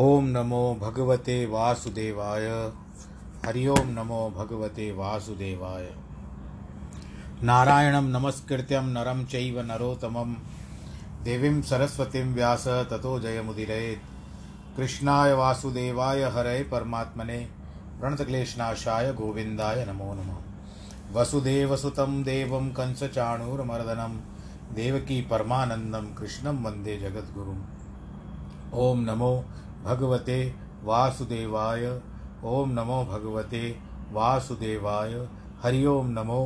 ओम नमो भगवते वासुदेवाय। हरि ओम नमो भगवते वासुदेवाय। नारायणं नमस्कृत्यं नरं चैव देवीं सरस्वतीं व्यास ततो जयमुदिरेत् कृष्णाय वासुदेवाय हरये परमात्मने। प्रणतक्लेशनाशाय गोविन्दाय नमो नमः। वसुदेवसुतं देवं कंसचाणूरमर्दनं। देवकी परमानन्दं कृष्णं वंदे जगद्गुरुम्। ॐ नमो भगवते वासुदेवाय। ओम नमो भगवते वासुदेवाय। हरि ओम नमो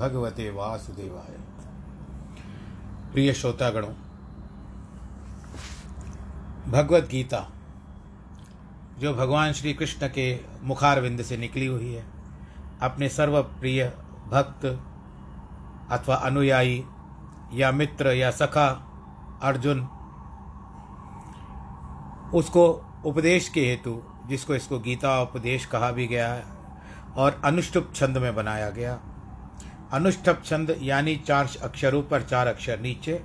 भगवते वासुदेवाय। प्रिय श्रोतागणों, भगवत गीता जो भगवान श्री कृष्ण के मुखारविंद से निकली हुई है, अपने सर्वप्रिय भक्त अथवा अनुयायी या मित्र या सखा अर्जुन उसको उपदेश के हेतु, जिसको इसको गीता उपदेश कहा भी गया है, और अनुष्टुप छंद में बनाया गया। अनुष्ठप छंद यानी चार अक्षरों पर चार अक्षर नीचे,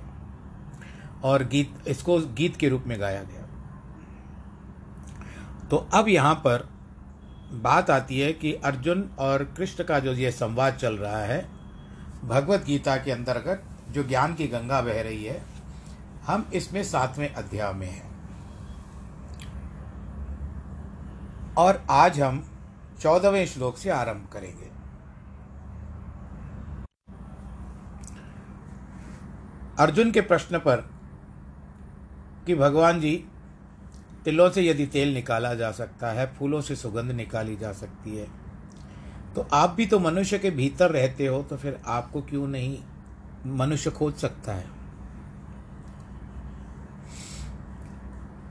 और गीत, इसको गीत के रूप में गाया गया। तो अब यहाँ पर बात आती है कि अर्जुन और कृष्ण का जो ये संवाद चल रहा है, भगवत गीता के अंतर्गत जो ज्ञान की गंगा बह रही है, हम इसमें सातवें अध्याय में हैं। और आज हम चौदहवें श्लोक से आरंभ करेंगे। अर्जुन के प्रश्न पर कि भगवान जी, तिलों से यदि तेल निकाला जा सकता है, फूलों से सुगंध निकाली जा सकती है तो आप भी तो मनुष्य के भीतर रहते हो तो फिर आपको क्यों नहीं मनुष्य खोज सकता है?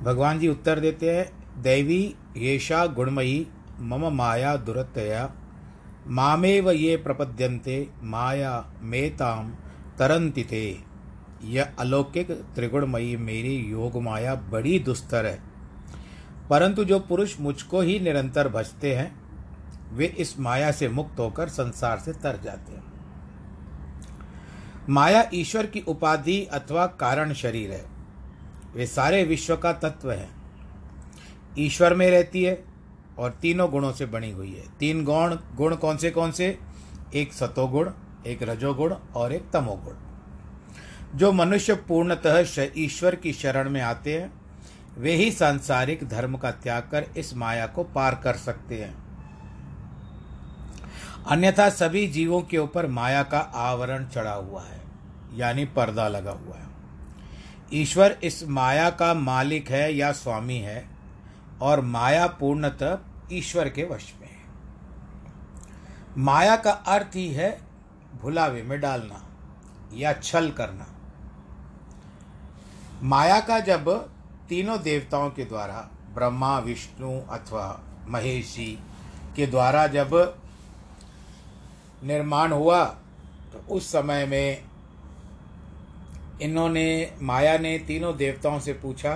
भगवान जी उत्तर देते हैं, दैवी येषा गुणमयी, मम माया दुरतया। मामेव ये प्रपद्यन्ते, माया मेताम तरंति ते। यह अलौकिक त्रिगुणमयी मेरी योग माया बड़ी दुस्तर है। परंतु जो पुरुष मुझको ही निरंतर भजते हैं, वे इस माया से मुक्त होकर संसार से तर जाते हैं। माया ईश्वर की उपाधि अथवा कारण शरीर है। वे सारे विश्व का तत्व है। ईश्वर में रहती है और तीनों गुणों से बनी हुई है। तीन गौण, गुण कौन से कौन से? एक सतोगुण, एक रजोगुण और एक तमोगुण। जो मनुष्य पूर्णतः ईश्वर की शरण में आते हैं, वे ही सांसारिक धर्म का त्याग कर इस माया को पार कर सकते हैं। अन्यथा सभी जीवों के ऊपर माया का आवरण चढ़ा हुआ है, यानी पर्दा लगा हुआ है। ईश्वर इस माया का मालिक है या स्वामी है और माया पूर्णतः ईश्वर के वश में है। माया का अर्थ ही है भुलावे में डालना या छल करना। माया का जब तीनों देवताओं के द्वारा, ब्रह्मा, विष्णु अथवा महेश जी के द्वारा जब निर्माण हुआ तो उस समय में इन्होंने, माया ने तीनों देवताओं से पूछा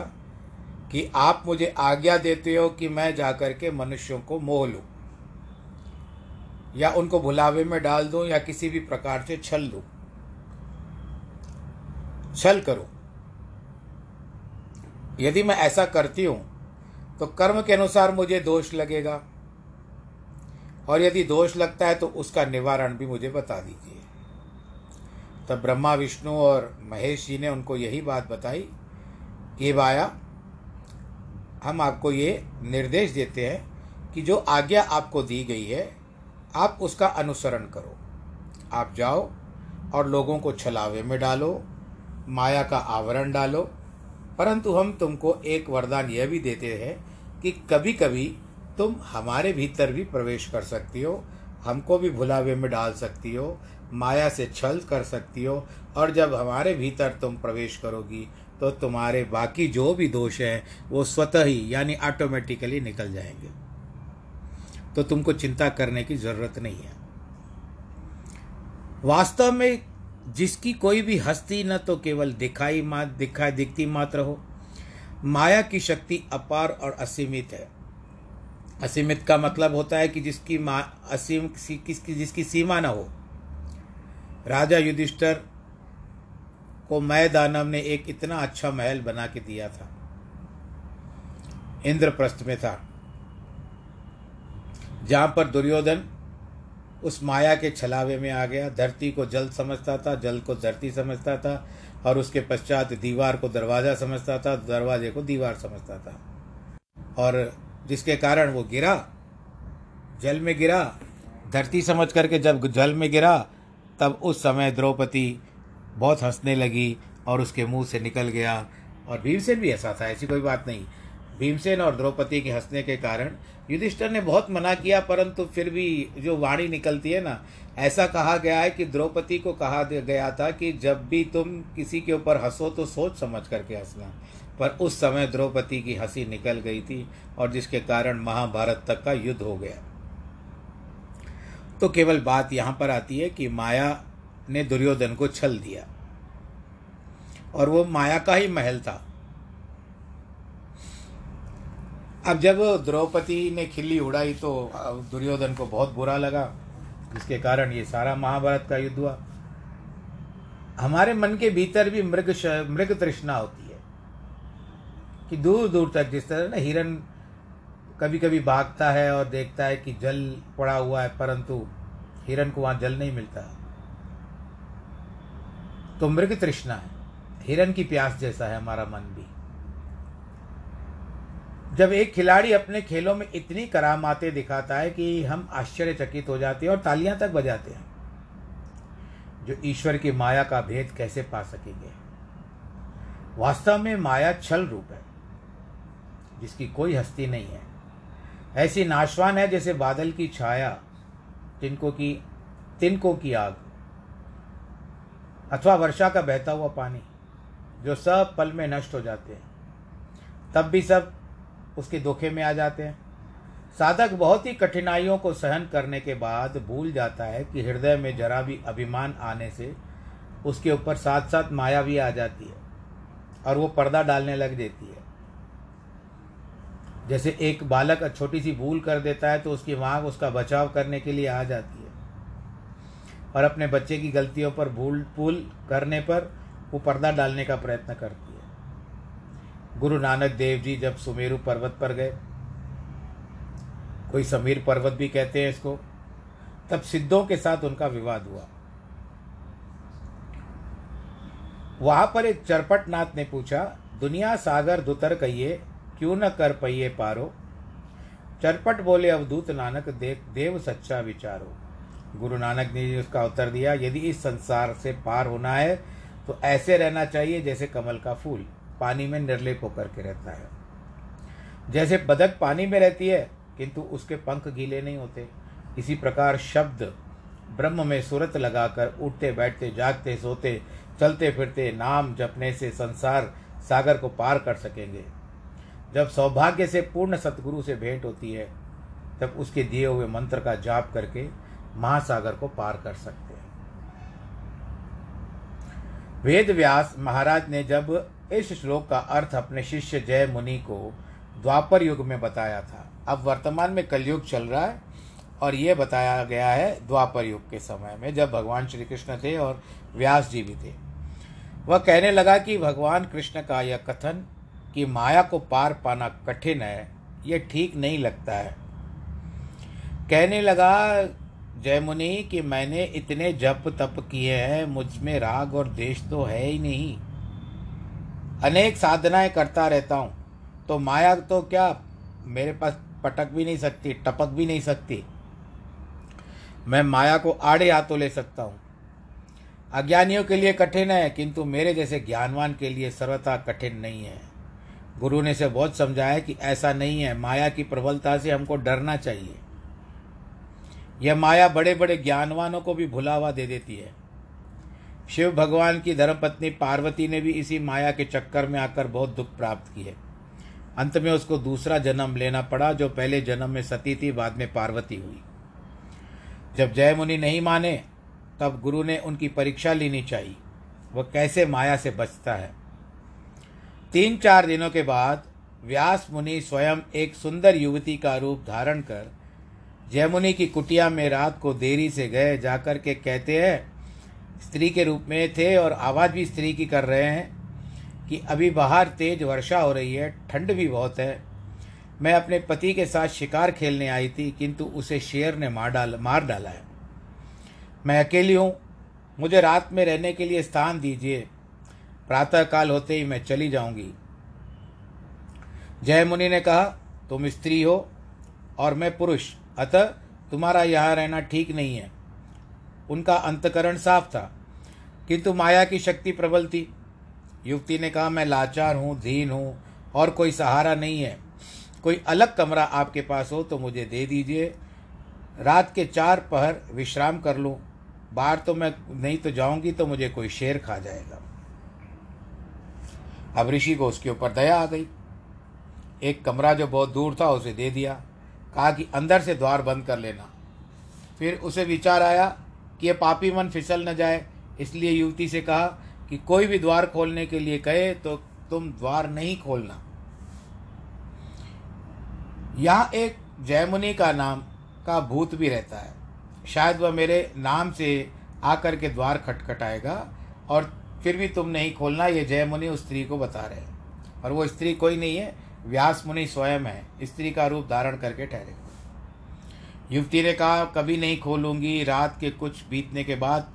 कि आप मुझे आज्ञा देते हो कि मैं जाकर के मनुष्यों को मोह लूँ। या उनको भुलावे में डाल दूँ या किसी भी प्रकार से छल दूँ। छल करूँ। यदि मैं ऐसा करती हूँ तो कर्म के अनुसार मुझे दोष लगेगा। और यदि दोष लगता है तो उसका निवारण भी मुझे बता दीजिए। तब ब्रह्मा, विष्णु और महेश जी ने उनको यही बात बताई कि बाया हम आपको ये निर्देश देते हैं कि जो आज्ञा आपको दी गई है, आप उसका अनुसरण करो। आप जाओ और लोगों को छलावे में डालो, माया का आवरण डालो। परंतु हम तुमको एक वरदान यह भी देते हैं कि कभी कभी तुम हमारे भीतर भी प्रवेश कर सकती हो, हमको भी भुलावे में डाल सकती हो, माया से छल कर सकती हो, और जब हमारे भीतर तुम प्रवेश करोगी तो तुम्हारे बाकी जो भी दोष हैं, वो स्वतः ही, यानी ऑटोमेटिकली निकल जाएँगे। तो तुमको चिंता करने की ज़रूरत नहीं है। वास्तव में जिसकी कोई भी हस्ती न तो केवल दिखाई मात दिखाई दिखती मात्र हो। माया की शक्ति अपार और असीमित है। असीमित का मतलब होता है कि जिसकी मा, असीम किसकी जिसकी सीमा न हो। राजा युधिष्ठर को मय दानव ने एक इतना अच्छा महल बना के दिया था। इंद्रप्रस्थ में था। जहाँ पर दुर्योधन उस माया के छलावे में आ गया, धरती को जल समझता था, जल को धरती समझता था, और उसके पश्चात दीवार को दरवाज़ा समझता था, दरवाजे को दीवार समझता था। और जिसके कारण वो गिरा, जल में गिरा, धरती समझ करके जब जल में गिरा, तब उस समय द्रौपदी बहुत हंसने लगी और उसके मुँह से निकल गया। और भीमसेन भी ऐसा था, ऐसी कोई बात नहीं। भीमसेन और द्रौपदी के हंसने के कारण युधिष्ठर ने बहुत मना किया, परंतु फिर भी जो वाणी निकलती है ना, ऐसा कहा गया है कि द्रौपदी को कहा गया था कि जब भी तुम किसी के ऊपर हंसो तो सोच समझ करके हंसना। पर उस समय द्रौपदी की हँसी निकल गई थी और जिसके कारण महाभारत तक का युद्ध हो गया। तो केवल बात यहाँ पर आती है कि माया ने दुर्योधन को छल दिया। और वो माया का ही महल था। अब जब द्रौपदी ने खिल्ली उड़ाई तो दुर्योधन को बहुत बुरा लगा, जिसके कारण ये सारा महाभारत का युद्ध हुआ। हमारे मन के भीतर भी मृग मृग तृष्णा होती है। कि दूर दूर तक जिस तरह ना हिरन कभी कभी भागता है और देखता है कि जल पड़ा हुआ है, परंतु हिरन को वहाँ जल नहीं मिलता। तो मृग तृष्णा है। हिरन की प्यास जैसा है हमारा मन भी। जब एक खिलाड़ी अपने खेलों में इतनी करामाते दिखाता है कि हम आश्चर्यचकित हो जाते हैं और तालियाँ तक बजाते हैं। जो ईश्वर की माया का भेद कैसे पा सकेंगे? वास्तव में माया छल रूप है, जिसकी कोई हस्ती नहीं है। ऐसी नाशवान है जैसे बादल की छाया तिनको की तिनको की आग। अथवा वर्षा का बहता हुआ पानी, जो सब पल में नष्ट हो जाते हैं। तब भी सब उसके धोखे में आ जाते हैं। साधक बहुत ही कठिनाइयों को सहन करने के बाद भूल जाता है कि हृदय में जरा भी अभिमान आने से उसके ऊपर साथ साथ माया भी आ जाती है और वो पर्दा डालने लग देती है। जैसे एक बालक छोटी सी भूल कर देता है तो उसकी माँ उसका बचाव करने के लिए आ जाती है। और अपने बच्चे की गलतियों पर भूल भूल करने पर वो पर्दा डालने का प्रयत्न करती है। गुरु नानक देव जी जब सुमेरु पर्वत पर गए, कोई समीर पर्वत भी कहते हैं इसको, तब सिद्धों के साथ उनका विवाद हुआ। वहाँ पर एक चरपट नाथ ने पूछा, दुनिया सागर दुतर कहिए, क्यों न कर पहिए पारो? चरपट बोले, अवधूत नानक देव देव सच्चा विचारो। गुरु नानक ने उसका उत्तर दिया, यदि इस संसार से पार होना है तो ऐसे रहना चाहिए जैसे कमल का फूल, पानी में निर्लेप होकर के रहता है। जैसे बदक पानी में रहती है, किंतु उसके पंख गीले नहीं होते। इसी प्रकार शब्द ब्रह्म में सुरत लगाकर उठते, बैठते, जागते, सोते, चलते फिरते, नाम जपने से संसार सागर को पार कर सकेंगे। जब सौभाग्य से पूर्ण सतगुरु से भेंट होती है, तब उसके दिए हुए मंत्र का जाप करके महासागर को पार कर सकते हैं। वेद व्यास महाराज ने जब इस श्लोक का अर्थ अपने शिष्य जय मुनि को द्वापर युग में बताया था, अब वर्तमान में कलयुग चल रहा है और ये बताया गया है द्वापर युग के समय में, जब भगवान श्री कृष्ण थे और व्यास जी भी थे। वह कहने लगा कि भगवान कृष्ण का यह कथन कि माया को पार पाना कठिन है, ये ठीक नहीं लगता है। कहने लगा जयमुनि कि मैंने इतने जप तप किए हैं, मुझमें राग और देश तो है ही नहीं। अनेक साधनाएँ करता रहता हूँ। तो माया तो क्या, मेरे पास पटक भी नहीं सकती, टपक भी नहीं सकती। मैं माया को आड़े हाथों ले सकता हूँ। अज्ञानियों के लिए कठिन है, किंतु मेरे जैसे ज्ञानवान के लिए सर्वथा कठिन नहीं है। गुरु ने से बहुत समझाया कि ऐसा नहीं है, माया की प्रबलता से हमको डरना चाहिए। यह माया बड़े बड़े ज्ञानवानों को भी भुलावा दे देती है। शिव भगवान की धर्मपत्नी पार्वती ने भी इसी माया के चक्कर में आकर बहुत दुख प्राप्त किए। अंत में उसको दूसरा जन्म लेना पड़ा, जो पहले जन्म में सती थी, बाद में पार्वती हुई। जब जय मुनि नहीं माने, तब गुरु ने उनकी परीक्षा लेनी चाहिए। वह कैसे माया से बचता है? तीन चार दिनों के बाद व्यास मुनि स्वयं एक सुंदर युवती का रूप धारण कर जयमुनि की कुटिया में रात को देरी से गए जाकर के कहते हैं, स्त्री के रूप में थे और आवाज़ भी स्त्री की कर रहे हैं कि अभी बाहर तेज वर्षा हो रही है, ठंड भी बहुत है। मैं अपने पति के साथ शिकार खेलने आई थी, किंतु उसे शेर ने मार डाल, मार डाला है। मैं अकेली हूँ, मुझे रात में रहने के लिए स्थान दीजिए। प्रातःकाल होते ही मैं चली जाऊँगी। जय मुनि ने कहा, तुम स्त्री हो और मैं पुरुष। अतः तुम्हारा यहाँ रहना ठीक नहीं है। उनका अंतकरण साफ़ था, किंतु माया की शक्ति प्रबल थी। युवती ने कहा, मैं लाचार हूँ धीन हूँ और कोई सहारा नहीं है। कोई अलग कमरा आपके पास हो तो मुझे दे दीजिए। रात के चार पहर विश्राम कर लूँ। बाहर तो मैं नहीं तो जाऊँगी तो मुझे कोई शेर खा जाएगा। अब ऋषि को उसके ऊपर दया आ गई। एक कमरा जो बहुत दूर था उसे दे दिया। कहा कि अंदर से द्वार बंद कर लेना। फिर उसे विचार आया कि ये पापी मन फिसल न जाए, इसलिए युवती से कहा कि कोई भी द्वार खोलने के लिए कहे तो तुम द्वार नहीं खोलना। यहाँ एक जयमुनि का नाम का भूत भी रहता है। शायद वह मेरे नाम से आकर के द्वार खटखटाएगा और फिर भी तुम नहीं खोलना, ये जयमुनि उस स्त्री को बता रहे हैं। और वो स्त्री कोई नहीं है व्यास मुनि स्वयं है, स्त्री का रूप धारण करके ठहरे। युवती ने कहा, कभी नहीं खोलूँगी, रात के कुछ बीतने के बाद।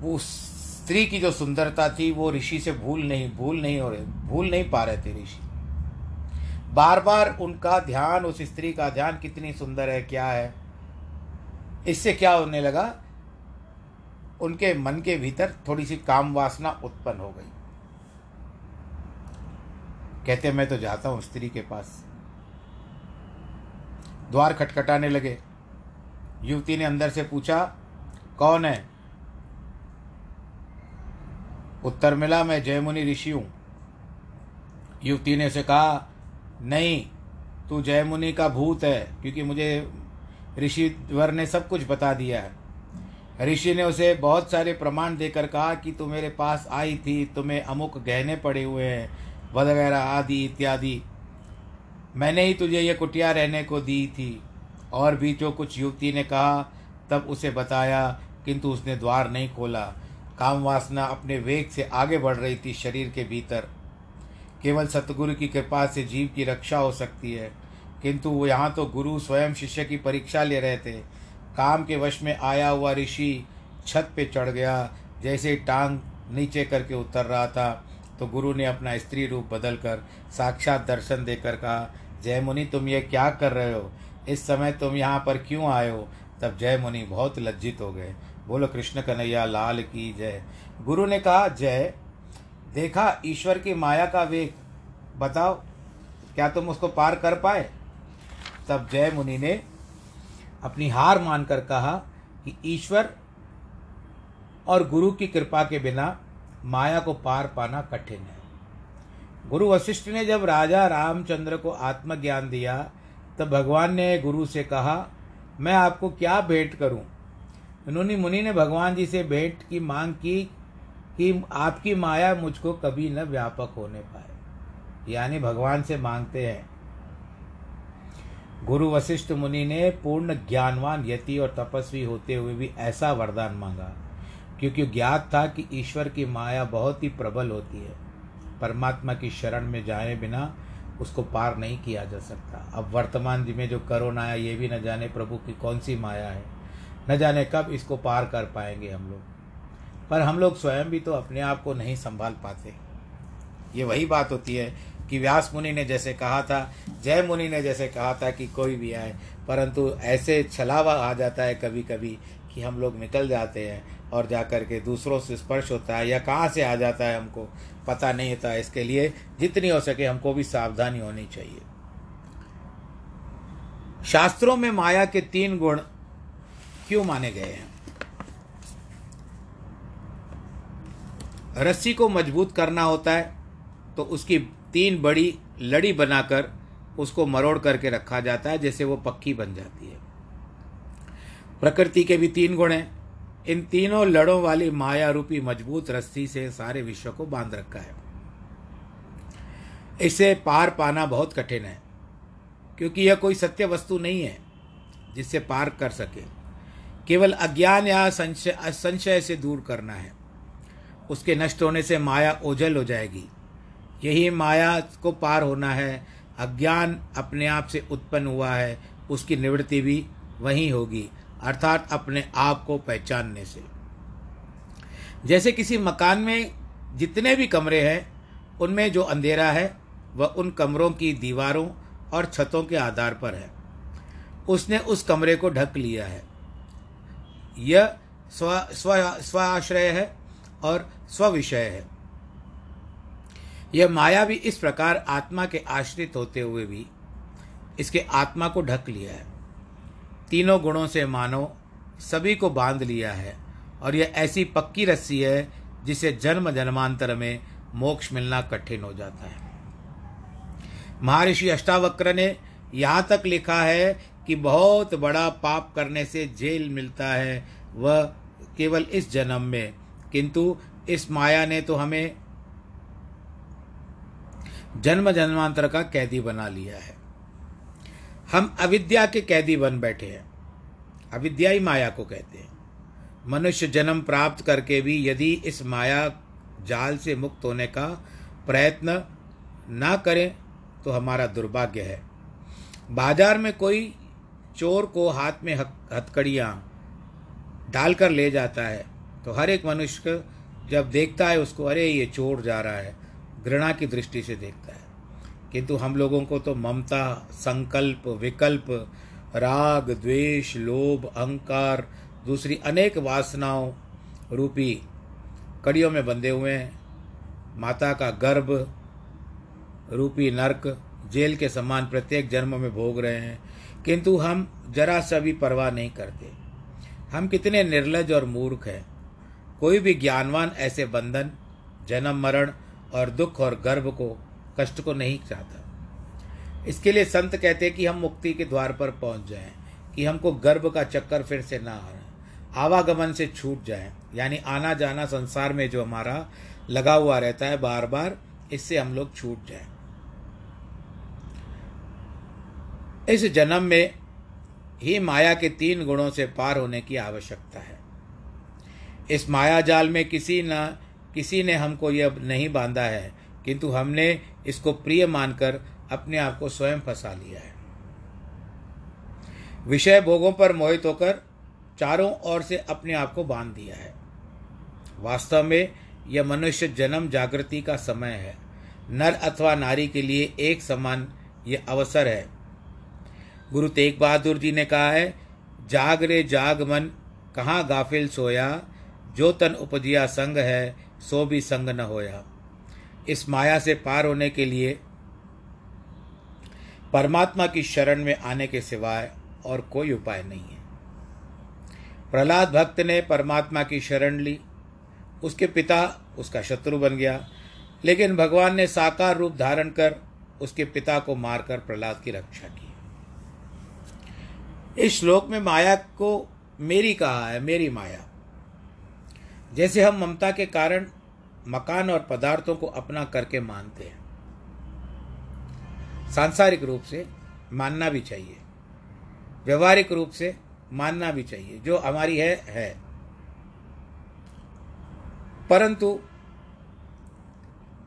वो स्त्री की जो सुंदरता थी, वो ऋषि से भूल नहीं भूल नहीं हो रहे, भूल नहीं पा रहे थे ऋषि। बार बार उनका ध्यान, उस स्त्री का ध्यान कितनी सुंदर है, क्या है? इससे क्या होने लगा? उनके मन के भीतर थोड़ी सी काम वासना उत्पन्न हो गई। कहते, मैं तो जाता हूँ स्त्री के पास। द्वार खटखटाने लगे। युवती ने अंदर से पूछा, कौन है? उत्तर मिला, मैं जयमुनि ऋषि हूँ। युवती ने उसे कहा, नहीं, तू जयमुनि का भूत है, क्योंकि मुझे ऋषिवर ने सब कुछ बता दिया है। ऋषि ने उसे बहुत सारे प्रमाण देकर कहा कि, तू मेरे पास आई थी, तुम्हें अमुक गहने पड़े हुए हैं वगैरह आदि इत्यादि। मैंने ही तुझे ये कुटिया रहने को दी थी। और भी जो कुछ युवती ने कहा, तब उसे बताया, किंतु उसने द्वार नहीं खोला। काम वासना अपने वेग से आगे बढ़ रही थी शरीर के भीतर। केवल सतगुरु की कृपा से जीव की रक्षा हो सकती है। किंतु वो यहाँ तो गुरु स्वयं शिष्य की परीक्षा ले रहे थे। काम के वश में आया हुआ ऋषि छत पे चढ़ गया, जैसे टांग नीचे करके उतर रहा था। तो गुरु ने अपना स्त्री रूप बदल कर साक्षात दर्शन देकर कहा, जय मुनि, तुम ये क्या कर रहे हो? इस समय तुम यहाँ पर क्यों आए हो? तब जय मुनि बहुत लज्जित हो गए। बोलो, कृष्ण कन्हैया, लाल की जय। गुरु ने कहा, जय। देखा, ईश्वर की माया का वेग। बताओ, क्या तुम उसको पार कर पाए? तब जय मुनि ने अपनी हार मानकर कहा कि ईश्वर और गुरु की कृपा के बिना माया को पार पाना कठिन है। गुरु वशिष्ठ ने जब राजा रामचंद्र को आत्मज्ञान दिया, तब भगवान ने गुरु से कहा, मैं आपको क्या भेंट करूँ? उन्होंने मुनि ने भगवान जी से भेंट की मांग की कि आपकी माया मुझको कभी न व्यापक होने पाए। यानी भगवान से मांगते हैं। गुरु वशिष्ठ मुनि ने पूर्ण ज्ञानवान यति और तपस्वी होते हुए भी ऐसा वरदान मांगा। क्योंकि ज्ञात था कि ईश्वर की माया बहुत ही प्रबल होती है। परमात्मा की शरण में जाए बिना उसको पार नहीं किया जा सकता। अब वर्तमान में जो करोना आया ये भी न जाने प्रभु की कौन सी माया है। न जाने कब इसको पार कर पाएँगे हम लोग। पर हम लोग स्वयं भी तो अपने आप को नहीं संभाल पाते। ये वही बात होती है कि व्यास मुनि ने जैसे कहा था, जय मुनि ने जैसे कहा था कि कोई भी आए, परंतु ऐसे छलावा आ जाता है कभी कभी कि हम लोग निकल जाते हैं। और जा कर के दूसरों से स्पर्श होता है या कहाँ से आ जाता है हमको पता नहीं होता इसके लिए जितनी हो सके हमको भी सावधानी होनी चाहिए। शास्त्रों में माया के तीन गुण क्यों माने गए हैं? रस्सी को मज़बूत करना होता है तो उसकी तीन बड़ी लड़ी बनाकर उसको मरोड़ करके रखा जाता है, जैसे वो पक्की बन जाती है। प्रकृति के भी तीन गुण हैं। इन तीनों लड़ों वाली माया रूपी मज़बूत रस्सी से सारे विश्व को बाँध रखा है। इसे पार पाना बहुत कठिन है, क्योंकि यह कोई सत्य वस्तु नहीं है जिससे पार कर सके। केवल अज्ञान या संशय संशय से दूर करना है। उसके नष्ट होने से माया ओझल हो जाएगी। यही माया को पार होना है। अज्ञान अपने आप से उत्पन्न हुआ है। उसकी निवृत्ति भी वहीं होगी। अर्थात अपने आप को पहचानने से। जैसे किसी मकान में जितने भी कमरे हैं, उनमें जो अंधेरा है, वह उन कमरों की दीवारों और छतों के आधार पर है। उसने उस कमरे को ढक लिया है। यह स्व स्व स्व आश्रय है और स्विषय है। यह माया भी इस प्रकार आत्मा के आश्रित होते हुए भी इसके आत्मा को ढक लिया है। तीनों गुणों से मानो, सभी को बाँध लिया है। और यह ऐसी पक्की रस्सी है, जिसे जन्म जन्मांतर में मोक्ष मिलना कठिन हो जाता है। महर्षि अष्टावक्र ने यहाँ तक लिखा है कि बहुत बड़ा पाप करने से जेल मिलता है, वह केवल इस जन्म में। किंतु इस माया ने तो हमें जन्म जन्मांतर का कैदी बना लिया है। हम अविद्या के कैदी बन बैठे हैं। अविद्या ही माया को कहते हैं। मनुष्य जन्म प्राप्त करके भी यदि इस माया जाल से मुक्त होने का प्रयत्न ना करें तो हमारा दुर्भाग्य है। बाज़ार में कोई चोर को हाथ में हथकड़ियाँ डालकर ले जाता है तो हर एक मनुष्य जब देखता है, उसको, अरे, ये चोर जा रहा है। घृणा की दृष्टि से देखता है। किंतु हम लोगों को तो ममता, संकल्प, विकल्प, राग, द्वेष, लोभ, अहंकार, दूसरी अनेक वासनाओं रूपी कड़ियों में बंधे हुए हैं। माता का गर्भ रूपी नरक जेल के समान प्रत्येक जन्म में भोग रहे हैं। किंतु हम जरा सा भी परवाह नहीं करते। हम कितने निर्लज और मूर्ख हैं। कोई भी ज्ञानवान ऐसे बंधन, जन्म, मरण और दुख और गर्भ को कष्ट को नहीं चाहता। इसके लिए संत कहते हैं कि हम मुक्ति के द्वार पर पहुँच जाएँ, कि हमको गर्भ का चक्कर फिर से ना आए, आवागमन से छूट जाए, यानी आना जाना संसार में जो हमारा लगा हुआ रहता है बार बार इससे हम लोग छूट जाए। इस जन्म में ही माया के तीन गुणों से पार होने की आवश्यकता है। इस माया जाल में किसी न, किसी ने हमको यह नहीं बांधा है, किंतु हमने इसको प्रिय मानकर अपने आप को स्वयं फंसा लिया है। विषय भोगों पर मोहित होकर चारों ओर से अपने आप को बाँध दिया है। वास्तव में यह मनुष्य जन्म जागृति का समय है। नर अथवा नारी के लिए एक समान यह अवसर है। गुरु तेग बहादुर जी ने कहा है, जाग रे जाग मन, कहाँ गाफिल सोया? जो तन उपजिया संग है, सो भी संग न होया। इस माया से पार होने के लिए परमात्मा की शरण में आने के सिवाय और कोई उपाय नहीं है। प्रहलाद भक्त ने परमात्मा की शरण ली। उसके पिता उसका शत्रु बन गया। लेकिन भगवान ने साकार रूप धारण कर उसके पिता को मारकर प्रहलाद की रक्षा की। इस श्लोक में माया को मेरी कहा है, मेरी माया। जैसे हम ममता के कारण मकान और पदार्थों को अपना करके मानते हैं। सांसारिक रूप से मानना भी चाहिए। व्यवहारिक रूप से मानना भी चाहिए। जो हमारी है है। परंतु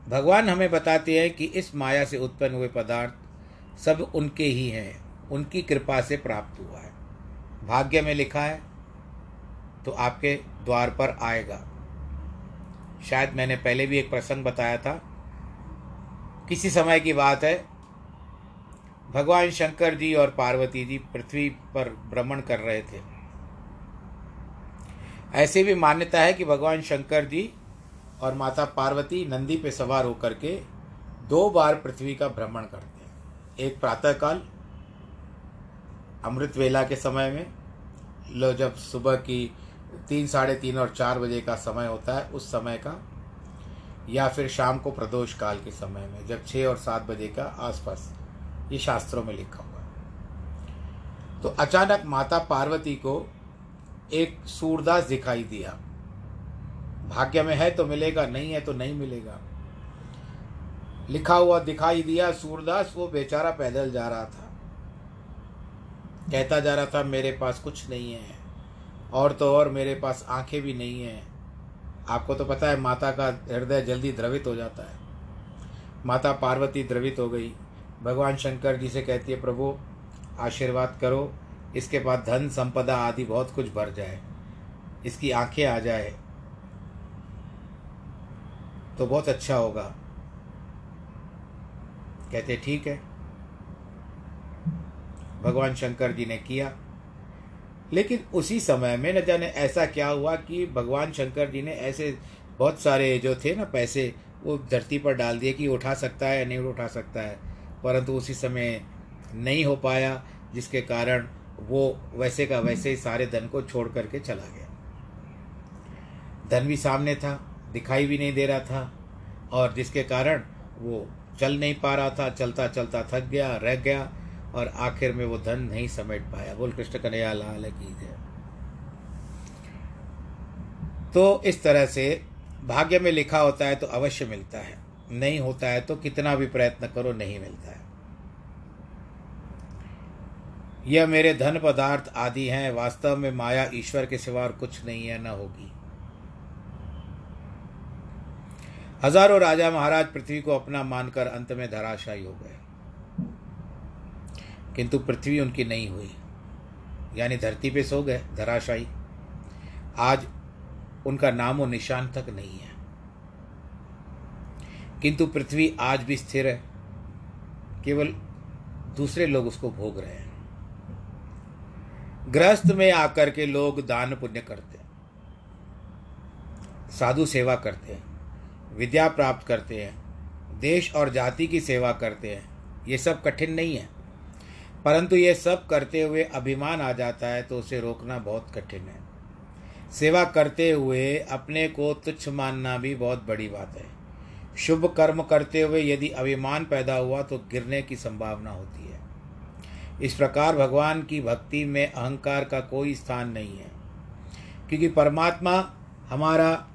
भगवान हमें बताते हैं कि इस माया से उत्पन्न हुए पदार्थ सब उनके ही हैं। उनकी कृपा से प्राप्त हुआ है। भाग्य में लिखा है तो आपके द्वार पर आएगा। शायद मैंने पहले भी एक प्रसंग बताया था। किसी समय की बात है। भगवान शंकर जी और पार्वती जी पृथ्वी पर भ्रमण कर रहे थे। ऐसी भी मान्यता है कि भगवान शंकर जी और माता पार्वती नंदी पे सवार होकर के दो बार पृथ्वी का भ्रमण करते हैं। एक प्रातःकाल अमृत वेला के समय में, लो जब सुबह की तीन, साढ़े तीन और चार बजे का समय होता है, उस समय का, या फिर शाम को प्रदोष काल के समय में, जब छः और सात बजे का आसपास ये शास्त्रों में लिखा हुआ है। तो अचानक माता पार्वती को एक सूरदास दिखाई दिया। भाग्य में है तो मिलेगा, नहीं है तो नहीं मिलेगा। लिखा हुआ दिखाई दिया, सूरदास, वो बेचारा पैदल जा रहा था। कहता जा रहा था, मेरे पास कुछ नहीं है। और तो और मेरे पास आँखें भी नहीं हैं। आपको तो पता है, माता का हृदय जल्दी द्रवित हो जाता है। माता पार्वती द्रवित हो गई। भगवान शंकर जी से कहती है, प्रभु, आशीर्वाद करो। इसके बाद धन, संपदा आदि बहुत कुछ भर जाए। इसकी आँखें आ जाए तो बहुत अच्छा होगा। कहते, ठीक है। भगवान शंकर जी ने किया। लेकिन उसी समय में न जाने ऐसा क्या हुआ कि भगवान शंकर जी ने ऐसे बहुत सारे जो थे ना पैसे, वो धरती पर डाल दिए कि उठा सकता है या नहीं उठा सकता है। परंतु उसी समय नहीं हो पाया, जिसके कारण वो वैसे का वैसे ही सारे धन को छोड़ करके चला गया। धन भी सामने था, दिखाई भी नहीं दे रहा था, और जिसके कारण वो चल नहीं पा रहा था चलता चलता थक गया, रह गया और आखिर में वो धन नहीं समेट पाया। बोल, कृष्ण कन्हैया, लाल की जय तो इस तरह से भाग्य में लिखा होता है तो अवश्य मिलता है। नहीं होता है तो कितना भी प्रयत्न करो, नहीं मिलता है। यह मेरे धन पदार्थ आदि हैं। वास्तव में माया ईश्वर के सिवा और कुछ नहीं है, न होगी। हज़ारों राजा महाराज पृथ्वी को अपना मानकर अंत में धराशायी हो गए। किंतु पृथ्वी उनकी नहीं हुई। यानी धरती पे सो गए, धराशायी। आज उनका नामो निशान तक नहीं है। किंतु पृथ्वी आज भी स्थिर है। केवल दूसरे लोग उसको भोग रहे हैं। गृहस्थ में आकर के लोग दान पुण्य करते हैं। साधु सेवा करते हैं। विद्या प्राप्त करते हैं। देश और जाति की सेवा करते हैं। ये सब कठिन नहीं है। परंतु ये सब करते हुए अभिमान आ जाता है तो उसे रोकना बहुत कठिन है। सेवा करते हुए अपने को तुच्छ मानना भी बहुत बड़ी बात है। शुभ कर्म करते हुए यदि अभिमान पैदा हुआ तो गिरने की संभावना होती है। इस प्रकार भगवान की भक्ति में अहंकार का कोई स्थान नहीं है। क्योंकि परमात्मा हमारा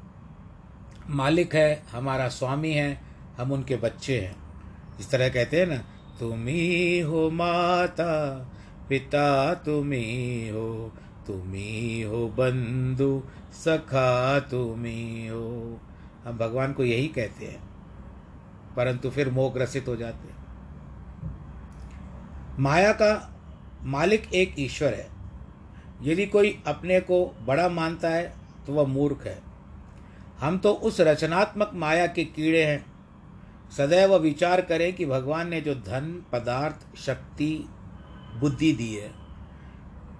मालिक है, हमारा स्वामी है, हम उनके बच्चे हैं। इस तरह कहते हैं ना तुम ही माता, पिता तुम ही हो तुम ही बंधु, सखा तुम ही हो। हम भगवान को यही कहते हैं, परंतु फिर मोह ग्रसित हो जाते हैं। माया का मालिक एक ईश्वर है। यदि कोई अपने को बड़ा मानता है तो वह मूर्ख है। हम तो उस रचनात्मक माया के कीड़े हैं सदैव विचार करें कि भगवान ने जो धन, पदार्थ, शक्ति, बुद्धि दी है,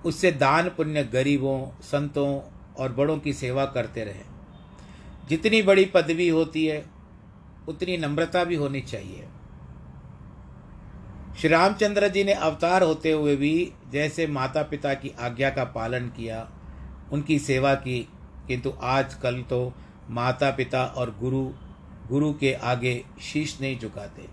उससे दान पुण्य गरीबों, संतों और बड़ों की सेवा करते रहे। जितनी बड़ी पदवी होती है, उतनी नम्रता भी होनी चाहिए। श्री रामचंद्र जी ने अवतार होते हुए भी जैसे माता पिता की आज्ञा का पालन किया, उनकी सेवा की, किंतु आज कल तो माता पिता और गुरु गुरु के आगे शीश नहीं झुकाते।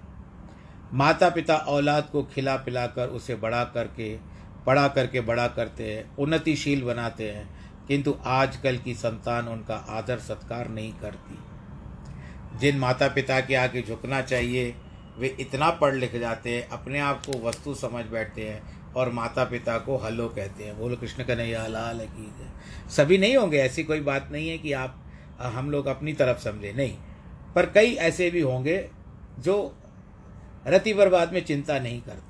माता पिता औलाद को खिला पिला कर उसे बड़ा करके, पढ़ा करके बड़ा करते हैं, उन्नतिशील बनाते हैं, किंतु आजकल की संतान उनका आदर सत्कार नहीं करती। जिन माता पिता के आगे झुकना चाहिए, वे इतना पढ़ लिख जाते हैं, अपने आप को वस्तु समझ बैठते हैं और माता पिता को हलो कहते हैं। बोलो, कृष्ण कन्हैया, लाल की सभी नहीं होंगे, ऐसी कोई बात नहीं है कि आप, हम लोग अपनी तरफ़ समझे। नहीं पर कई ऐसे भी होंगे जो रति बर्बाद में चिंता नहीं करते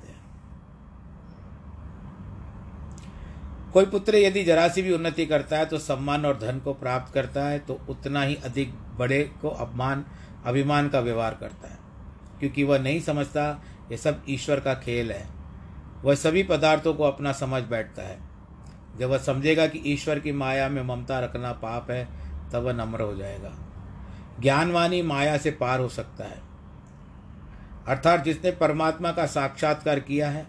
कोई पुत्र यदि जरा सी भी उन्नति करता है तो सम्मान और धन को प्राप्त करता है तो उतना ही अधिक बड़े को अपमान, अभिमान का व्यवहार करता है। क्योंकि वह नहीं समझता, ये सब ईश्वर का खेल है। वह सभी पदार्थों को अपना समझ बैठता है। जब वह समझेगा कि ईश्वर की माया में ममता रखना पाप है, तब वह नम्र हो जाएगा। ज्ञानवानी माया से पार हो सकता है। अर्थात जिसने परमात्मा का साक्षात्कार किया है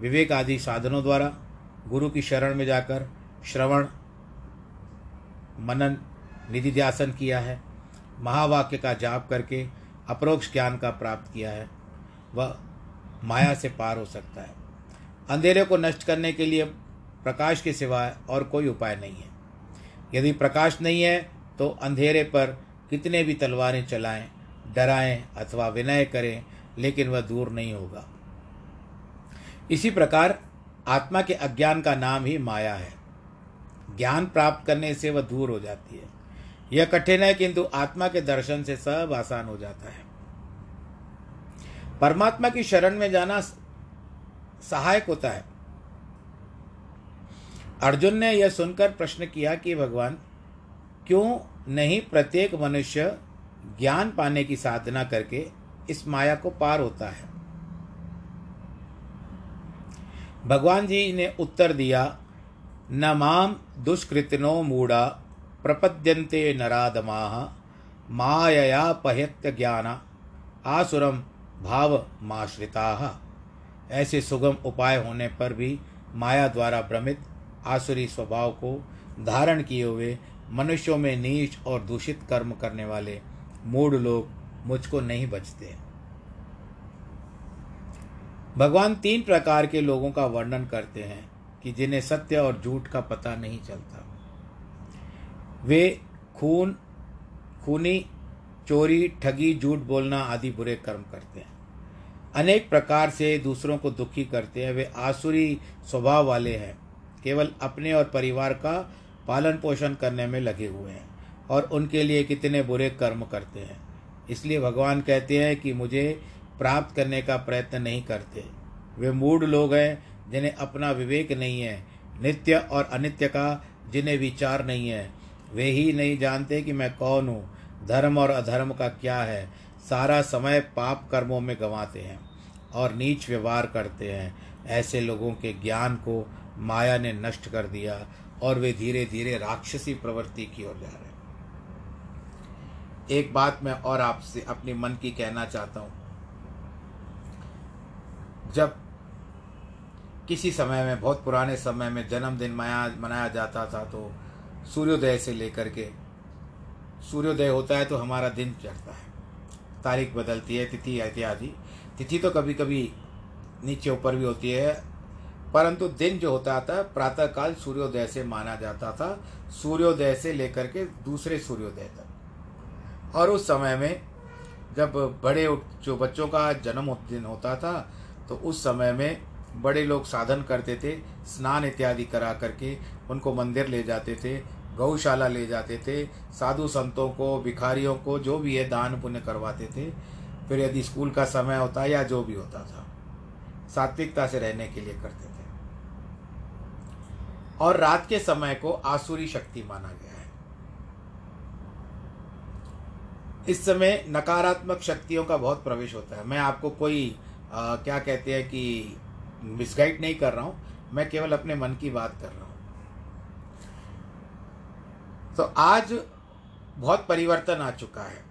विवेक आदि साधनों द्वारा, गुरु की शरण में जाकर श्रवण, मनन, निधिध्यासन किया है, महावाक्य का जाप करके अप्रोक्ष ज्ञान का प्राप्त किया है, वह माया से पार हो सकता है। अंधेरे को नष्ट करने के लिए प्रकाश के सिवाय और कोई उपाय नहीं है। यदि प्रकाश नहीं है तो अंधेरे पर कितने भी तलवारें चलाएँ, डराएँ अथवा विनय करें, लेकिन वह दूर नहीं होगा। इसी प्रकार आत्मा के अज्ञान का नाम ही माया है। ज्ञान प्राप्त करने से वह दूर हो जाती है। यह कठिन है, किंतु आत्मा के दर्शन से सब आसान हो जाता है। परमात्मा की शरण में जाना सहायक होता है। अर्जुन ने यह सुनकर प्रश्न किया कि, भगवान, क्यों नहीं प्रत्येक मनुष्य ज्ञान पाने की साधना करके इस माया को पार होता है। भगवान जी ने उत्तर दिया, न माम दुष्कृतिनो मूढ़ा प्रपद्यन्ते नराधमा, मायया पह्यत्य ज्ञान आसुरम भाव माश्रिता ऐसे सुगम उपाय होने पर भी माया द्वारा भ्रमित आसुरी स्वभाव को धारण किए हुए मनुष्यों में नीच और दूषित कर्म करने वाले मूढ़ लोग मुझको नहीं बचते। भगवान तीन प्रकार के लोगों का वर्णन करते हैं कि जिन्हें सत्य और झूठ का पता नहीं चलता। वे खून, खूनी, चोरी, ठगी, झूठ बोलना आदि बुरे कर्म करते हैं। अनेक प्रकार से दूसरों को दुखी करते हैं। वे आसुरी स्वभाव वाले हैं। केवल अपने और परिवार का पालन पोषण करने में लगे हुए हैं और उनके लिए कितने बुरे कर्म करते हैं। इसलिए भगवान कहते हैं कि मुझे प्राप्त करने का प्रयत्न नहीं करते। वे मूड लोग हैं, जिन्हें अपना विवेक नहीं है, नित्य और अनित्य का जिन्हें विचार नहीं है। वे ही नहीं जानते कि मैं कौन हूँ, धर्म और अधर्म का क्या है। सारा समय पाप कर्मों में गंवाते हैं और नीच व्यवहार करते हैं। ऐसे लोगों के ज्ञान को माया ने नष्ट कर दिया और वे धीरे धीरे राक्षसी प्रवृत्ति की ओर जा रहे हैं। एक बात मैं और आपसे, अपने मन की कहना चाहता हूँ। जब किसी समय में, बहुत पुराने समय में जन्मदिन मनाया मनाया जाता था तो सूर्योदय से लेकर के, सूर्योदय होता है तो हमारा दिन चढ़ता है। तारीख बदलती है, तिथि, इत्यादि। तिथि तो कभी कभी नीचे ऊपर भी होती है परंतु दिन जो होता था, प्रातःकाल सूर्योदय से माना जाता था, सूर्योदय से लेकर के दूसरे सूर्योदय तक। और उस समय में जब बड़े जो बच्चों का जन्म दिन होता था तो उस समय में बड़े लोग साधन करते थे, स्नान इत्यादि करा करके उनको मंदिर ले जाते थे, गौशाला ले जाते थे, साधु संतों को, भिखारियों को जो भी है दान पुण्य करवाते थे। फिर यदि स्कूल का समय होता या जो भी होता था, सात्विकता से रहने के लिए करते थे। और रात के समय को आसुरी शक्ति माना गया है। इस समय नकारात्मक शक्तियों का बहुत प्रवेश होता है। मैं आपको कोई आ, क्या कहते हैं कि मिसगाइड नहीं कर रहा हूँ मैं केवल अपने मन की बात कर रहा हूँ। तो आज बहुत परिवर्तन आ चुका है।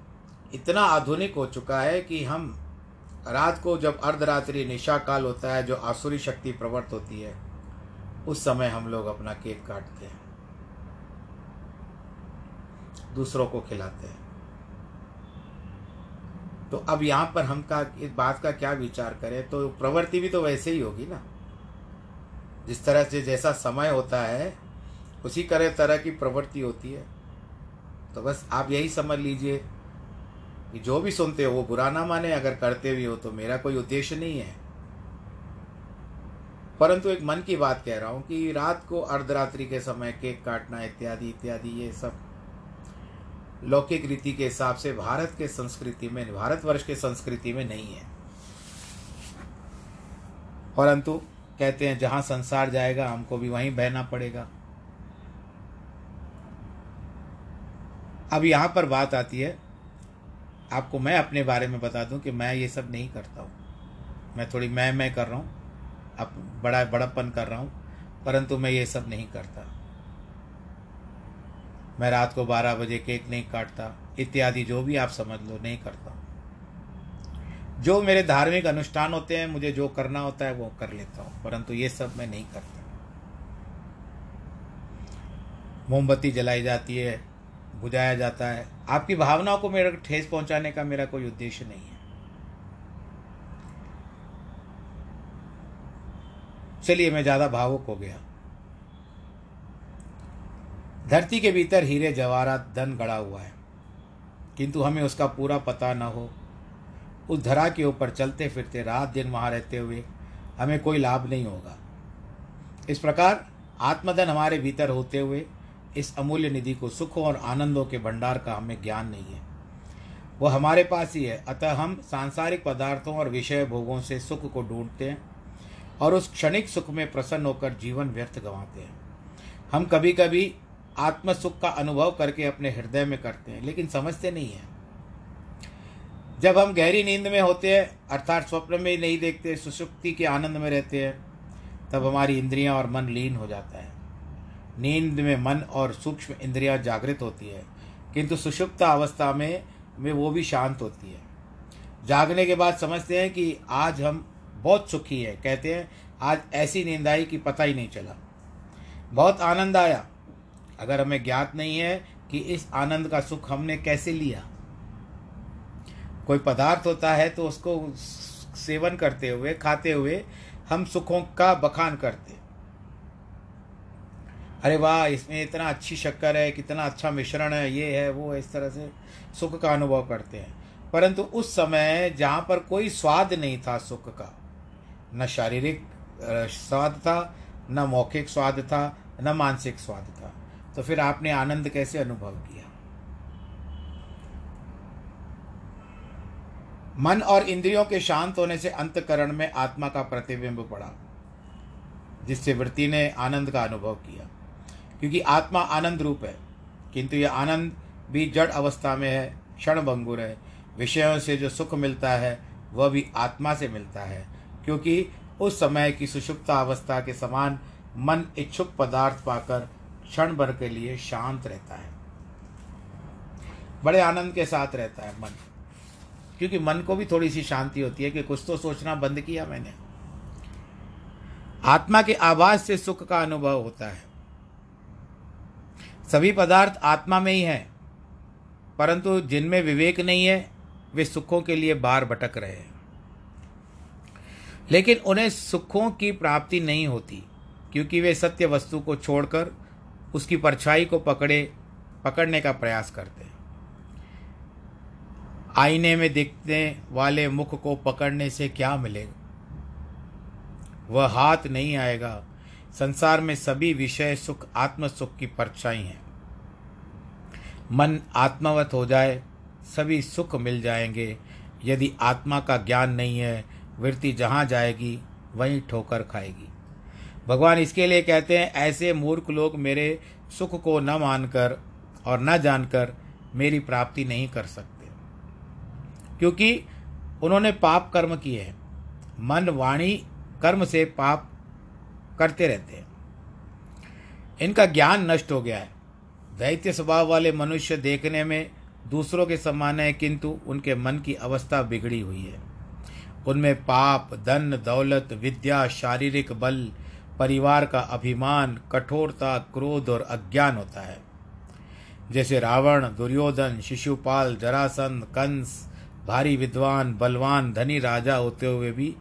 इतना आधुनिक हो चुका है कि हम रात को जब अर्धरात्रि निशा काल होता है जो आसुरी शक्ति प्रवृत्त होती है उस समय हम लोग अपना केक काटते हैं। दूसरों को खिलाते हैं। तो अब यहाँ पर हम का, इस बात का क्या विचार करें तो प्रवृत्ति भी तो वैसे ही होगी ना। जिस तरह से जैसा समय होता है, उसी तरह तरह की प्रवृत्ति होती है। तो बस आप यही समझ लीजिए कि जो भी सुनते हो वो बुरा ना माने, अगर करते भी हो तो मेरा कोई उद्देश्य नहीं है। परंतु एक मन की बात कह रहा हूँ कि रात को अर्धरात्रि के समय केक काटना इत्यादि इत्यादि, ये सब लौकिक रीति के हिसाब से भारत के संस्कृति में, भारतवर्ष के संस्कृति में नहीं है। परंतु कहते हैं, जहाँ संसार जाएगा, हमको भी वहीं बहना पड़ेगा। अब यहाँ पर बात आती है, आपको मैं अपने बारे में बता दूँ कि मैं ये सब नहीं करता हूँ। मैं थोड़ी मैं मैं कर रहा हूँ। अब बड़ा बड़प्पन कर रहा हूँ, परंतु मैं ये सब नहीं करता। मैं रात को बारह बजे केक नहीं काटता, इत्यादि जो भी आप समझ लो, नहीं करता। जो मेरे धार्मिक अनुष्ठान होते हैं, मुझे जो करना होता है, वो कर लेता हूँ, परंतु ये सब मैं नहीं करता। मोमबत्ती जलाई जाती है, बुझाया जाता है। आपकी भावनाओं को मेरा ठेस पहुँचाने का मेरा कोई उद्देश्य नहीं है। चलिए मैं ज़्यादा भावुक हो गया। धरती के भीतर हीरे जवाहरात धन गड़ा हुआ है। किंतु हमें उसका पूरा पता न हो। उस धरा के ऊपर चलते फिरते रात दिन वहाँ रहते हुए हमें कोई लाभ नहीं होगा। इस प्रकार आत्मधन हमारे भीतर होते हुए इस अमूल्य निधि को सुखों और आनंदों के भंडार का हमें ज्ञान नहीं है। वह हमारे पास ही है। अतः हम सांसारिक पदार्थों और विषय भोगों से सुख को ढूंढते हैं। और उस क्षणिक सुख में प्रसन्न होकर जीवन व्यर्थ गंवाते हैं। हम कभी कभी आत्म सुख का अनुभव करके अपने हृदय में करते हैं, लेकिन समझते नहीं हैं। जब हम गहरी नींद में होते हैं, अर्थात स्वप्न में ही नहीं देखते सुषुप्ति के आनंद में रहते हैं, तब हमारी इंद्रियाँ और मन लीन हो जाता है। नींद में मन और सूक्ष्म इंद्रियाँ जागृत होती है, किंतु सुषुप्त अवस्था में में वो भी शांत होती है। जागने के बाद समझते हैं कि आज हम बहुत सुखी है। कहते हैं, आज ऐसी नींद आई कि पता ही नहीं चला। बहुत आनंद आया। अगर हमें ज्ञात नहीं है कि इस आनंद का सुख हमने कैसे लिया। कोई पदार्थ होता है तो उसको सेवन करते हुए, खाते हुए हम सुखों का बखान करते। अरे वाह, इसमें इतना अच्छी शक्कर है, कितना अच्छा मिश्रण है, ये है, वो इस तरह से सुख का अनुभव करते हैं। परंतु उस समय जहाँ पर कोई स्वाद नहीं था सुख का न शारीरिक स्वाद था, न मौखिक स्वाद था, न मानसिक स्वाद था। तो फिर आपने आनंद कैसे अनुभव किया? मन और इंद्रियों के शांत होने से अंतकरण में आत्मा का प्रतिबिंब पड़ा, जिससे वृत्ति ने आनंद का अनुभव किया। क्योंकि आत्मा आनंद रूप है, किंतु यह आनंद भी जड़ अवस्था में है, क्षण भंगुर है। विषयों से जो सुख मिलता है, वह भी आत्मा से मिलता है। क्योंकि उस समय की सुषुप्ता अवस्था के समान मन इच्छुक पदार्थ पाकर क्षण भर के लिए शांत रहता है। बड़े आनंद के साथ रहता है मन। क्योंकि मन को भी थोड़ी सी शांति होती है कि कुछ तो सोचना बंद किया मैंने। आत्मा के आवाज़ से सुख का अनुभव होता है। सभी पदार्थ आत्मा में ही हैं, परंतु जिनमें विवेक नहीं है, वे सुखों के लिए बाहर भटक रहे हैं। लेकिन उन्हें सुखों की प्राप्ति नहीं होती, क्योंकि वे सत्य वस्तु को छोड़कर उसकी परछाई को पकड़े, पकड़ने का प्रयास करते हैं। आईने में दिखने वाले मुख को पकड़ने से क्या मिलेगा? वह हाथ नहीं आएगा। संसार में सभी विषय सुख आत्म सुख की परछाई हैं। मन आत्मवत हो जाए, सभी सुख मिल जाएँगे। यदि आत्मा का ज्ञान नहीं है वृत्ति जहाँ जाएगी, वहीं ठोकर खाएगी। भगवान इसके लिए कहते हैं, ऐसे मूर्ख लोग मेरे सुख को न मानकर और न जानकर मेरी प्राप्ति नहीं कर सकते। क्योंकि उन्होंने पाप कर्म किए हैं, मन वाणी कर्म से पाप करते रहते हैं। इनका ज्ञान नष्ट हो गया है। दैत्य स्वभाव वाले मनुष्य देखने में दूसरों के समान है, किंतु उनके मन की अवस्था बिगड़ी हुई है। उनमें पाप, धन, दौलत, विद्या, शारीरिक बल, परिवार का अभिमान, कठोरता, क्रोध और अज्ञान होता है। जैसे रावण, दुर्योधन, शिशुपाल, जरासंध, कंस, भारी विद्वान, बलवान, धनी राजा होते हुए भी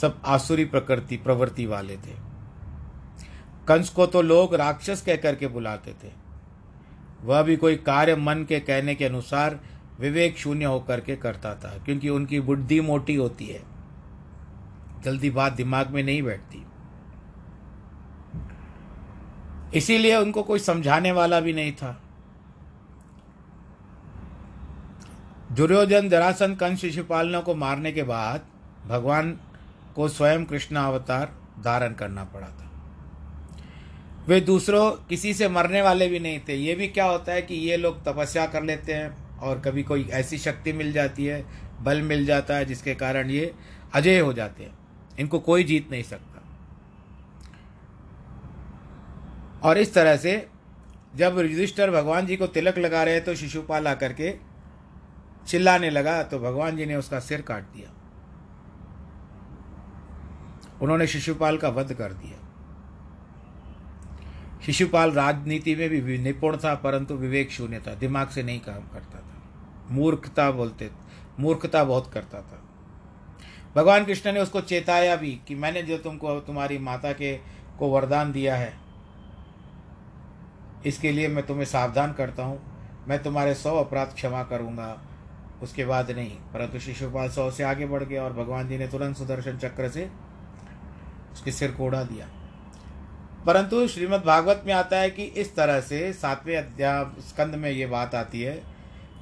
सब आसुरी प्रकृति, प्रवृत्ति वाले थे। कंस को तो लोग राक्षस कह करके बुलाते थे। वह भी कोई कार्य मन के कहने के अनुसार विवेक शून्य होकर के करता था, क्योंकि उनकी बुद्धि मोटी होती है। जल्दी बात दिमाग में नहीं बैठती। इसीलिए उनको कोई समझाने वाला भी नहीं था। दुर्योधन जरासन कंस शिशुपालनों को मारने के बाद भगवान को स्वयं कृष्ण अवतार धारण करना पड़ा था। वे दूसरों किसी से मरने वाले भी नहीं थे। ये भी क्या होता है कि ये लोग तपस्या कर लेते हैं। और कभी कोई ऐसी शक्ति मिल जाती है, बल मिल जाता है, जिसके कारण ये अजय हो जाते हैं। इनको कोई जीत नहीं सकता। और इस तरह से जब युधिष्ठर भगवान जी को तिलक लगा रहे तो शिशुपाल आकर के चिल्लाने लगा तो भगवान जी ने उसका सिर काट दिया। उन्होंने शिशुपाल का वध कर दिया। शिशुपाल राजनीति में भी निपुण था, परंतु विवेक शून्य था, दिमाग से नहीं काम करता। मूर्खता बोलते, मूर्खता बहुत करता था। भगवान कृष्ण ने उसको चेताया भी कि मैंने जो तुमको, तुम्हारी माता के को वरदान दिया है, इसके लिए मैं तुम्हें सावधान करता हूँ। मैं तुम्हारे सौ अपराध क्षमा करूँगा, उसके बाद नहीं। परंतु शिशुपाल सौ से आगे बढ़ गया और भगवान जी ने तुरंत सुदर्शन चक्र से उसके सिर को उड़ा दिया। परंतु श्रीमद् भागवत में आता है कि इस तरह से सातवें अध्याय स्कंद में ये बात आती है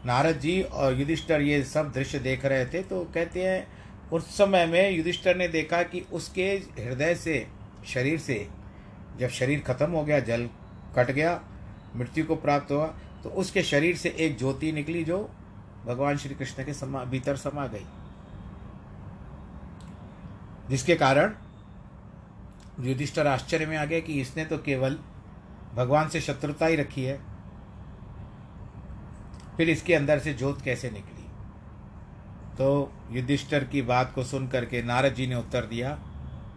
नारद जी और युधिष्ठर ये सब दृश्य देख रहे थे तो कहते हैं, उस समय में युधिष्ठर ने देखा कि उसके हृदय से, शरीर से, जब शरीर खत्म हो गया, जल कट गया, मृत्यु को प्राप्त हुआ तो उसके शरीर से एक ज्योति निकली जो भगवान श्री कृष्ण के समा, भीतर समा गई। जिसके कारण युधिष्ठर आश्चर्य में आ गया कि इसने तो केवल भगवान से शत्रुता ही रखी है। फिर इसके अंदर से ज्योत कैसे निकली? तो युधिष्ठर की बात को सुन करके नारद जी ने उत्तर दिया,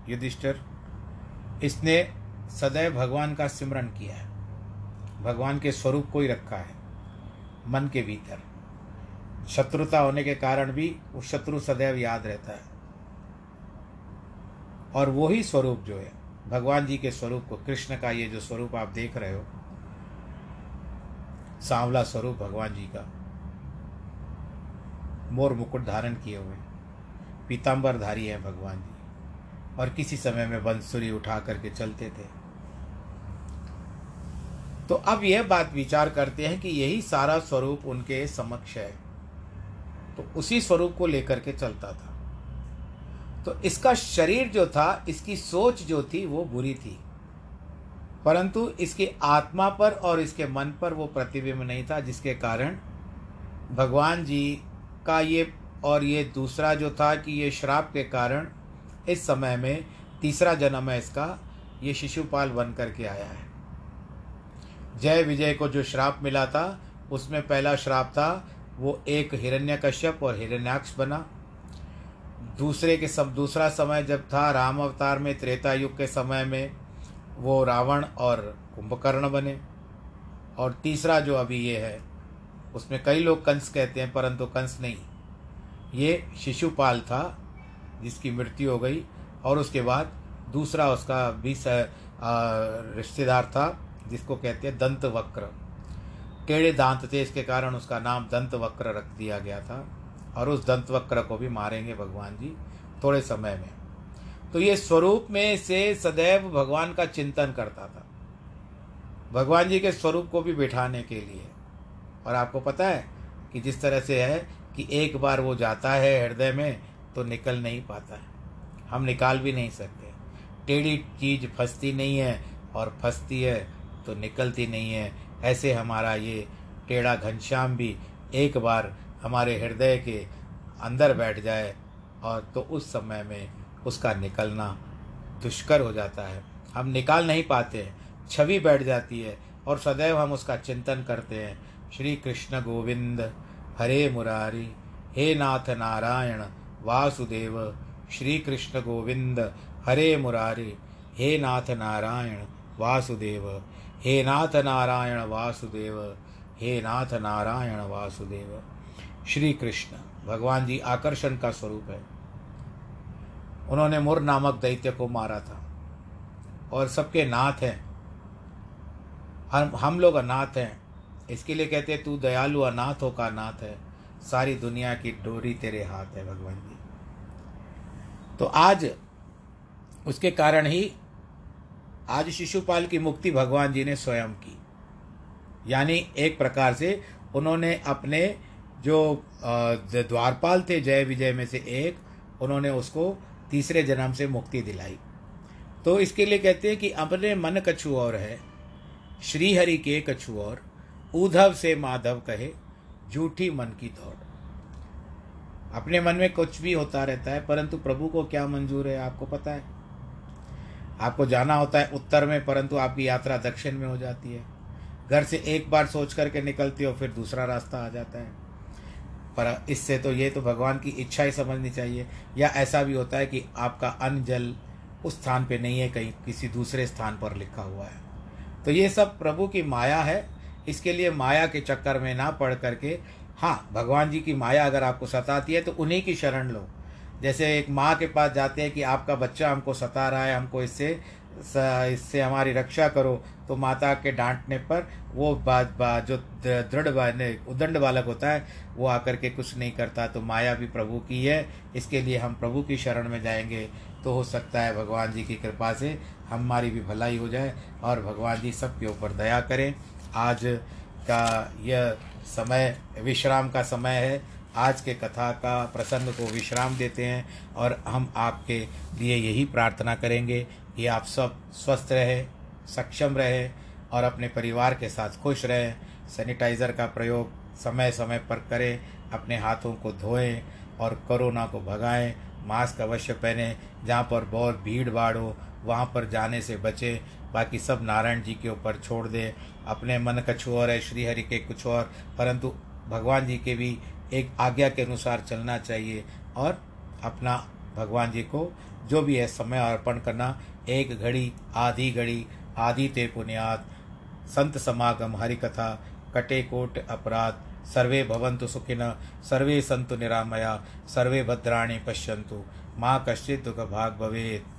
युधिष्ठर, इसने सदैव भगवान का सिमरण किया है। भगवान के स्वरूप को ही रखा है, मन के भीतर। शत्रुता होने के कारण भी वो शत्रु सदैव याद रहता है। और वही स्वरूप जो है, भगवान जी के स्वरूप को, कृष्ण का ये जो स्वरूप आप देख रहे हो सांवला स्वरूप भगवान जी का। मोर मुकुट धारण किए हुए। पीताम्बर धारी है भगवान जी। और किसी समय में बंसुरी उठा करके चलते थे। तो अब यह बात विचार करते हैं कि यही सारा स्वरूप उनके समक्ष है। तो उसी स्वरूप को लेकर के चलता था। तो इसका शरीर जो था, इसकी सोच जो थी, वो बुरी थी। परंतु इसकी आत्मा पर और इसके मन पर वो प्रतिबिंब नहीं था, जिसके कारण भगवान जी का ये और ये दूसरा जो था कि ये श्राप के कारण इस समय में तीसरा जन्म है इसका, ये शिशुपाल बन करके आया है। जय विजय को जो श्राप मिला था, उसमें पहला श्राप था, वो एक हिरण्यकश्यप और हिरण्याक्ष बना। दूसरे के सब, दूसरा समय जब था, राम अवतार में, त्रेता युग के समय में वो रावण और कुंभकर्ण बने। और तीसरा जो अभी ये है, उसमें कई लोग कंस कहते हैं, परंतु कंस नहीं। ये शिशुपाल था, जिसकी मृत्यु हो गई, और उसके बाद दूसरा उसका भी रिश्तेदार था, जिसको कहते हैं दंत वक्र टेढ़े दांत थे, इसके कारण उसका नाम दंत वक्र रख दिया गया था, और उस दंत वक्र को भी मारेंगे भगवान जी थोड़े समय में। तो ये स्वरूप में से सदैव भगवान का चिंतन करता था। भगवान जी के स्वरूप को भी बिठाने के लिए। और आपको पता है कि जिस तरह से है कि एक बार वो जाता है हृदय में तो निकल नहीं पाता है। हम निकाल भी नहीं सकते। टेढ़ी चीज़ फंसती नहीं है, और फंसती है तो निकलती नहीं है। ऐसे हमारा ये टेढ़ा घनश्याम भी एक बार हमारे हृदय के अंदर बैठ जाए, और तो उस समय में उसका निकलना दुष्कर हो जाता है। हम निकाल नहीं पाते हैं छवि बैठ जाती है और सदैव हम उसका चिंतन करते हैं। श्री कृष्ण गोविंद, हरे मुरारी, हे नाथ नारायण, वासुदेव, श्री कृष्ण गोविंद, हरे मुरारी, हे नाथ नारायण, वासुदेव, हे नाथ नारायण, वासुदेव, हे नाथ नारायण, वासुदेव। श्री कृष्ण, भगवान जी आकर्षण का स्वरूप है। उन्होंने मुर नामक दैत्य को मारा था। और सबके नाथ हैं। हम हम लोग अनाथ हैं। इसके लिए कहते हैं, तू दयालु अनाथों का नाथ है। सारी दुनिया की डोरी तेरे हाथ है, भगवान जी। तो आज उसके कारण ही आज शिशुपाल की मुक्ति भगवान जी ने स्वयं की। यानी एक प्रकार से उन्होंने अपने जो द्वारपाल थे, जय विजय में से एक, उन्होंने उसको तीसरे जन्म से मुक्ति दिलाई। तो इसके लिए कहते हैं कि अपने मन कछु और है श्री हरि के कछु और उधव से माधव कहे, झूठी मन की दौड़ अपने मन में कुछ भी होता रहता है, परंतु प्रभु को क्या मंजूर है आपको पता है? आपको जाना होता है उत्तर में, परंतु आपकी यात्रा दक्षिण में हो जाती है। घर से एक बार सोच करके निकलती हो, फिर दूसरा रास्ता आ जाता है। पर इससे तो ये तो भगवान की इच्छा ही समझनी चाहिए। या ऐसा भी होता है कि आपका अन्न जल उस स्थान पे नहीं है, कहीं किसी दूसरे स्थान पर लिखा हुआ है। तो ये सब प्रभु की माया है। इसके लिए माया के चक्कर में ना पढ़ करके हाँ भगवान जी की माया अगर आपको सताती है तो उन्हीं की शरण लो। जैसे एक माँ के पास जाते हैं कि आपका बच्चा हमको सता रहा है, हमको इससे इससे हमारी रक्षा करो। तो माता के डांटने पर वो बात बा, जो दृढ़ उदंड बालक होता है वो आकर के कुछ नहीं करता। तो माया भी प्रभु की है इसके लिए हम प्रभु की शरण में जाएँगे। तो हो सकता है भगवान जी की कृपा से हमारी भी भलाई हो जाए और भगवान जी सबके ऊपर दया करें। आज का यह समय विश्राम का समय है। आज के कथा का प्रसंग को विश्राम देते हैं और हम आपके लिए यही प्रार्थना करेंगे। कि आप सब स्वस्थ रहे, सक्षम रहे और अपने परिवार के साथ खुश रहें, सैनिटाइज़र का प्रयोग समय समय पर करें, अपने हाथों को धोएँ और कोरोना को भगाएँ, मास्क अवश्य पहने, जहाँ पर बहुत भीड़ भाड़ हो, वहाँ पर जाने से बचें, बाकी सब नारायण जी के ऊपर छोड़ दें। अपने मन कुछ और है श्री हरि के कुछ और, परंतु भगवान जी के भी एक आज्ञा के अनुसार चलना चाहिए और अपना भगवान जी को जो भी है, समय अर्पण करना एक घड़ी, आधी घड़ी आदि ते पुण्यात, संत समागम हरि कथा कटे कोट अपराध, सर्वे भवन्तु सुखिन, सर्वे सन्तु निरामया, सर्वे भद्राणि पश्यन्तु, माँ कश्चित् दुःखभाग् भवेत्।